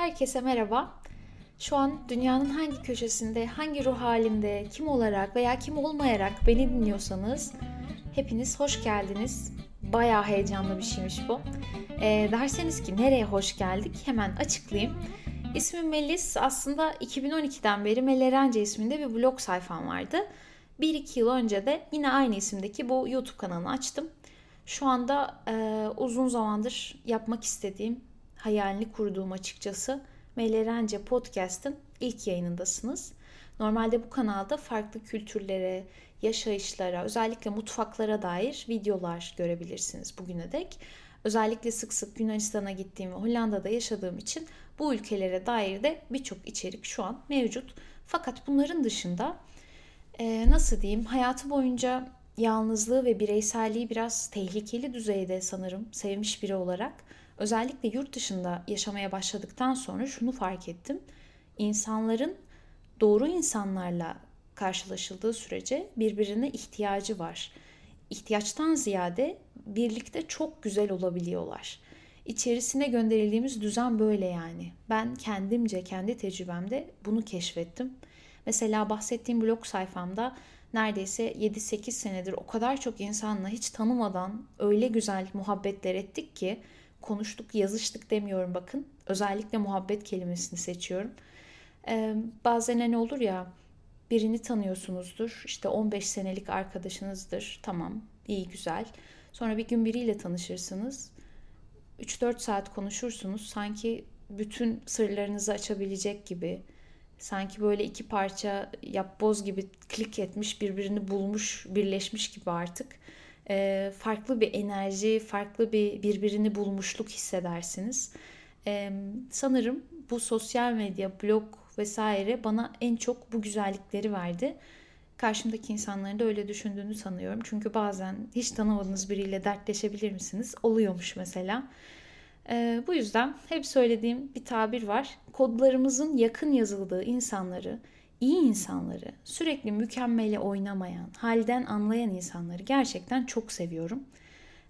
Herkese merhaba. Şu an dünyanın hangi köşesinde, hangi ruh halinde, kim olarak veya kim olmayarak beni dinliyorsanız hepiniz hoş geldiniz. Bayağı heyecanlı bir şeymiş bu. Ee, derseniz ki nereye hoş geldik hemen açıklayayım. İsmim Melis. Aslında 2012'den beri Melerence isminde bir blog sayfam vardı. 1-2 yıl önce de yine aynı isimdeki bu YouTube kanalını açtım. Şu anda e, uzun zamandır yapmak istediğim, hayalini kurduğum açıkçası Melerence Podcast'ın ilk yayınındasınız. Normalde bu kanalda farklı kültürlere, yaşayışlara, özellikle mutfaklara dair videolar görebilirsiniz bugüne dek. Özellikle sık sık Yunanistan'a gittiğim ve Hollanda'da yaşadığım için bu ülkelere dair de birçok içerik şu an mevcut. Fakat bunların dışında e, nasıl diyeyim hayatı boyunca yalnızlığı ve bireyselliği biraz tehlikeli düzeyde sanırım sevmiş biri olarak özellikle yurt dışında yaşamaya başladıktan sonra şunu fark ettim. İnsanların doğru insanlarla karşılaşıldığı sürece birbirine ihtiyacı var. İhtiyaçtan ziyade birlikte çok güzel olabiliyorlar. İçerisine gönderildiğimiz düzen böyle yani. Ben kendimce, kendi tecrübemde bunu keşfettim. Mesela bahsettiğim blog sayfamda neredeyse 7-8 senedir o kadar çok insanla hiç tanımadan öyle güzel muhabbetler ettik ki konuştuk, yazıştık demiyorum bakın. Özellikle muhabbet kelimesini seçiyorum. Ee, bazen ne olur ya birini tanıyorsunuzdur. işte 15 senelik arkadaşınızdır. Tamam, iyi güzel. Sonra bir gün biriyle tanışırsınız. 3-4 saat konuşursunuz. Sanki bütün sırlarınızı açabilecek gibi. Sanki böyle iki parça yapboz gibi klik etmiş, birbirini bulmuş, birleşmiş gibi artık. Ee, farklı bir enerji, farklı bir birbirini bulmuşluk hissedersiniz. Ee, sanırım bu sosyal medya, blog vesaire bana en çok bu güzellikleri verdi. Karşımdaki insanların da öyle düşündüğünü sanıyorum. Çünkü bazen hiç tanımadığınız biriyle dertleşebilir misiniz? Oluyormuş mesela. Ee, bu yüzden hep söylediğim bir tabir var. Kodlarımızın yakın yazıldığı insanları, iyi insanları, sürekli mükemmele oynamayan, halden anlayan insanları gerçekten çok seviyorum.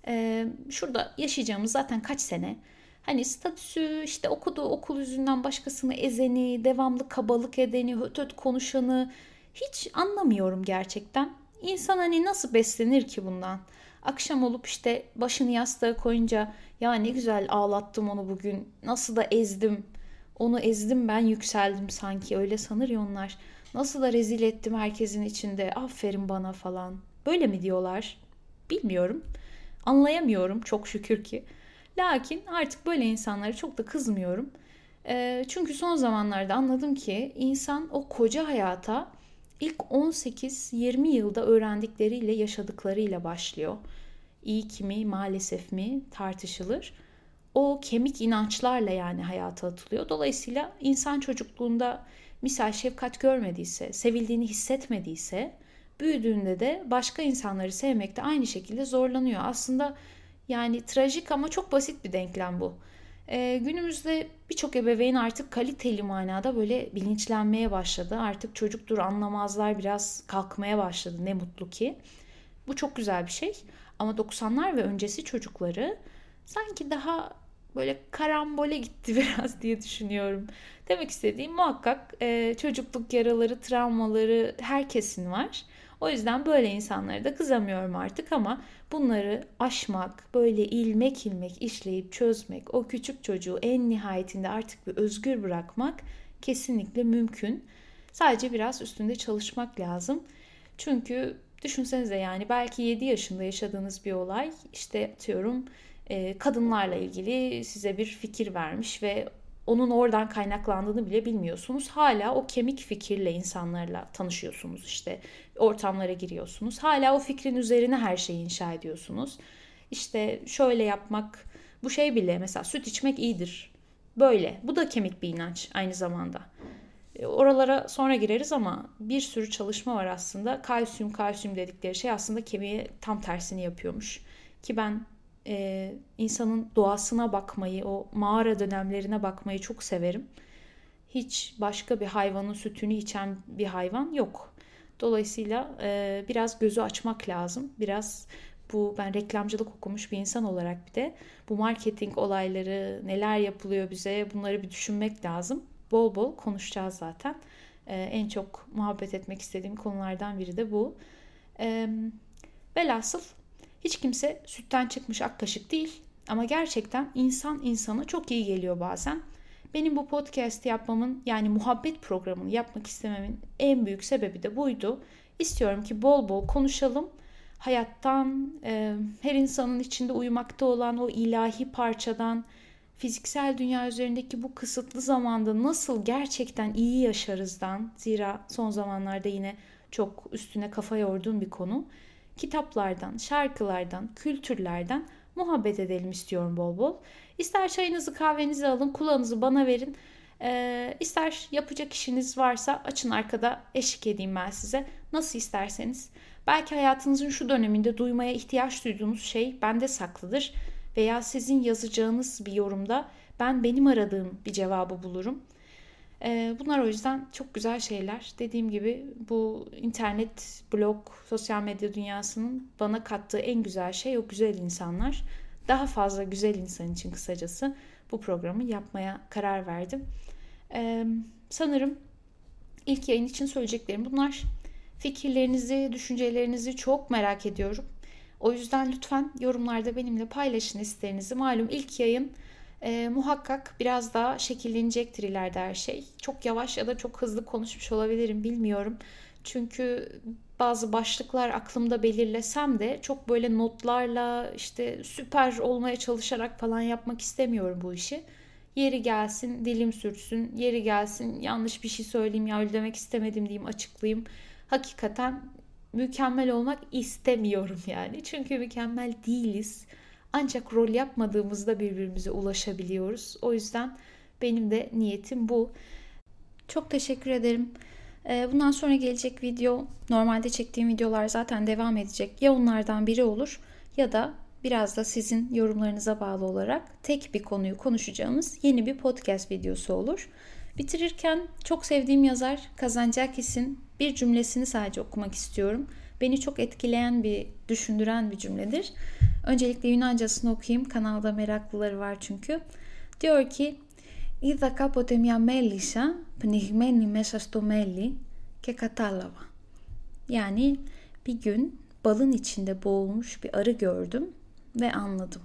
Ee, şurada yaşayacağımız zaten kaç sene Hani statüsü, işte okuduğu okul yüzünden başkasını ezeni, devamlı kabalık edeni, höt höt konuşanı hiç anlamıyorum gerçekten. İnsan hani nasıl beslenir ki bundan? Akşam olup işte başını yastığa koyunca ya ne güzel ağlattım onu bugün. Nasıl da ezdim. Onu ezdim ben yükseldim sanki öyle sanır ya onlar. Nasıl da rezil ettim herkesin içinde. Aferin bana falan. Böyle mi diyorlar? Bilmiyorum. Anlayamıyorum çok şükür ki. Lakin artık böyle insanlara çok da kızmıyorum. E, çünkü son zamanlarda anladım ki insan o koca hayata ilk 18-20 yılda öğrendikleriyle, yaşadıklarıyla başlıyor. İyi kimi maalesef mi tartışılır. O kemik inançlarla yani hayata atılıyor. Dolayısıyla insan çocukluğunda misal şefkat görmediyse, sevildiğini hissetmediyse, büyüdüğünde de başka insanları sevmekte aynı şekilde zorlanıyor. Aslında yani trajik ama çok basit bir denklem bu. Ee, günümüzde birçok ebeveyn artık kaliteli manada böyle bilinçlenmeye başladı. Artık çocuktur anlamazlar biraz kalkmaya başladı ne mutlu ki. Bu çok güzel bir şey. Ama 90'lar ve öncesi çocukları sanki daha böyle karambole gitti biraz diye düşünüyorum. Demek istediğim muhakkak e, çocukluk yaraları, travmaları herkesin var. O yüzden böyle insanlara da kızamıyorum artık ama bunları aşmak, böyle ilmek ilmek işleyip çözmek, o küçük çocuğu en nihayetinde artık bir özgür bırakmak kesinlikle mümkün. Sadece biraz üstünde çalışmak lazım. Çünkü düşünsenize yani belki 7 yaşında yaşadığınız bir olay işte atıyorum e, kadınlarla ilgili size bir fikir vermiş ve onun oradan kaynaklandığını bile bilmiyorsunuz. Hala o kemik fikirle insanlarla tanışıyorsunuz işte ortamlara giriyorsunuz. Hala o fikrin üzerine her şeyi inşa ediyorsunuz. İşte şöyle yapmak bu şey bile mesela süt içmek iyidir. Böyle. Bu da kemik bir inanç aynı zamanda. E, oralara sonra gireriz ama bir sürü çalışma var aslında. Kalsiyum kalsiyum dedikleri şey aslında kemiğe tam tersini yapıyormuş. Ki ben e, insanın doğasına bakmayı, o mağara dönemlerine bakmayı çok severim. Hiç başka bir hayvanın sütünü içen bir hayvan yok. Dolayısıyla e, biraz gözü açmak lazım. Biraz bu ben reklamcılık okumuş bir insan olarak bir de bu marketing olayları neler yapılıyor bize bunları bir düşünmek lazım. Bol bol konuşacağız zaten. Ee, en çok muhabbet etmek istediğim konulardan biri de bu. Ee, velhasıl hiç kimse sütten çıkmış ak kaşık değil. Ama gerçekten insan insana çok iyi geliyor bazen. Benim bu podcast yapmamın yani muhabbet programını yapmak istememin en büyük sebebi de buydu. İstiyorum ki bol bol konuşalım. Hayattan, e, her insanın içinde uyumakta olan o ilahi parçadan, fiziksel dünya üzerindeki bu kısıtlı zamanda nasıl gerçekten iyi yaşarızdan. Zira son zamanlarda yine çok üstüne kafa yorduğum bir konu. Kitaplardan, şarkılardan, kültürlerden muhabbet edelim istiyorum bol bol. İster çayınızı kahvenizi alın kulağınızı bana verin. Ee, ister yapacak işiniz varsa açın arkada eşlik edeyim ben size. Nasıl isterseniz. Belki hayatınızın şu döneminde duymaya ihtiyaç duyduğunuz şey bende saklıdır. Veya sizin yazacağınız bir yorumda ben benim aradığım bir cevabı bulurum. Ee, bunlar o yüzden çok güzel şeyler. Dediğim gibi bu internet, blog, sosyal medya dünyasının bana kattığı en güzel şey o güzel insanlar. Daha fazla güzel insan için kısacası bu programı yapmaya karar verdim. Ee, sanırım ilk yayın için söyleyeceklerim bunlar. Fikirlerinizi, düşüncelerinizi çok merak ediyorum. O yüzden lütfen yorumlarda benimle paylaşın isterinizi. Malum ilk yayın e, muhakkak biraz daha şekillenecektir ileride her şey. Çok yavaş ya da çok hızlı konuşmuş olabilirim bilmiyorum. Çünkü bazı başlıklar aklımda belirlesem de çok böyle notlarla işte süper olmaya çalışarak falan yapmak istemiyorum bu işi. Yeri gelsin dilim sürtsün, yeri gelsin yanlış bir şey söyleyeyim ya öyle demek istemedim diyeyim açıklayayım. Hakikaten mükemmel olmak istemiyorum yani. Çünkü mükemmel değiliz. Ancak rol yapmadığımızda birbirimize ulaşabiliyoruz. O yüzden benim de niyetim bu. Çok teşekkür ederim. Ee, bundan sonra gelecek video, normalde çektiğim videolar zaten devam edecek. Ya onlardan biri olur ya da biraz da sizin yorumlarınıza bağlı olarak tek bir konuyu konuşacağımız yeni bir podcast videosu olur. Bitirirken çok sevdiğim yazar Kazancakis'in bir cümlesini sadece okumak istiyorum. Beni çok etkileyen bir, düşündüren bir cümledir. Öncelikle Yunancasını okuyayım. Kanalda meraklıları var çünkü. Diyor ki Είδα κάποτε μια μέλισσα πνιγμένη μέσα στο μέλι και κατάλαβα. Yani bir gün balın içinde boğulmuş bir arı gördüm ve anladım.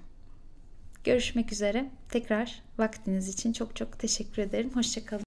Görüşmek üzere. Tekrar vaktiniz için çok çok teşekkür ederim. Hoşçakalın.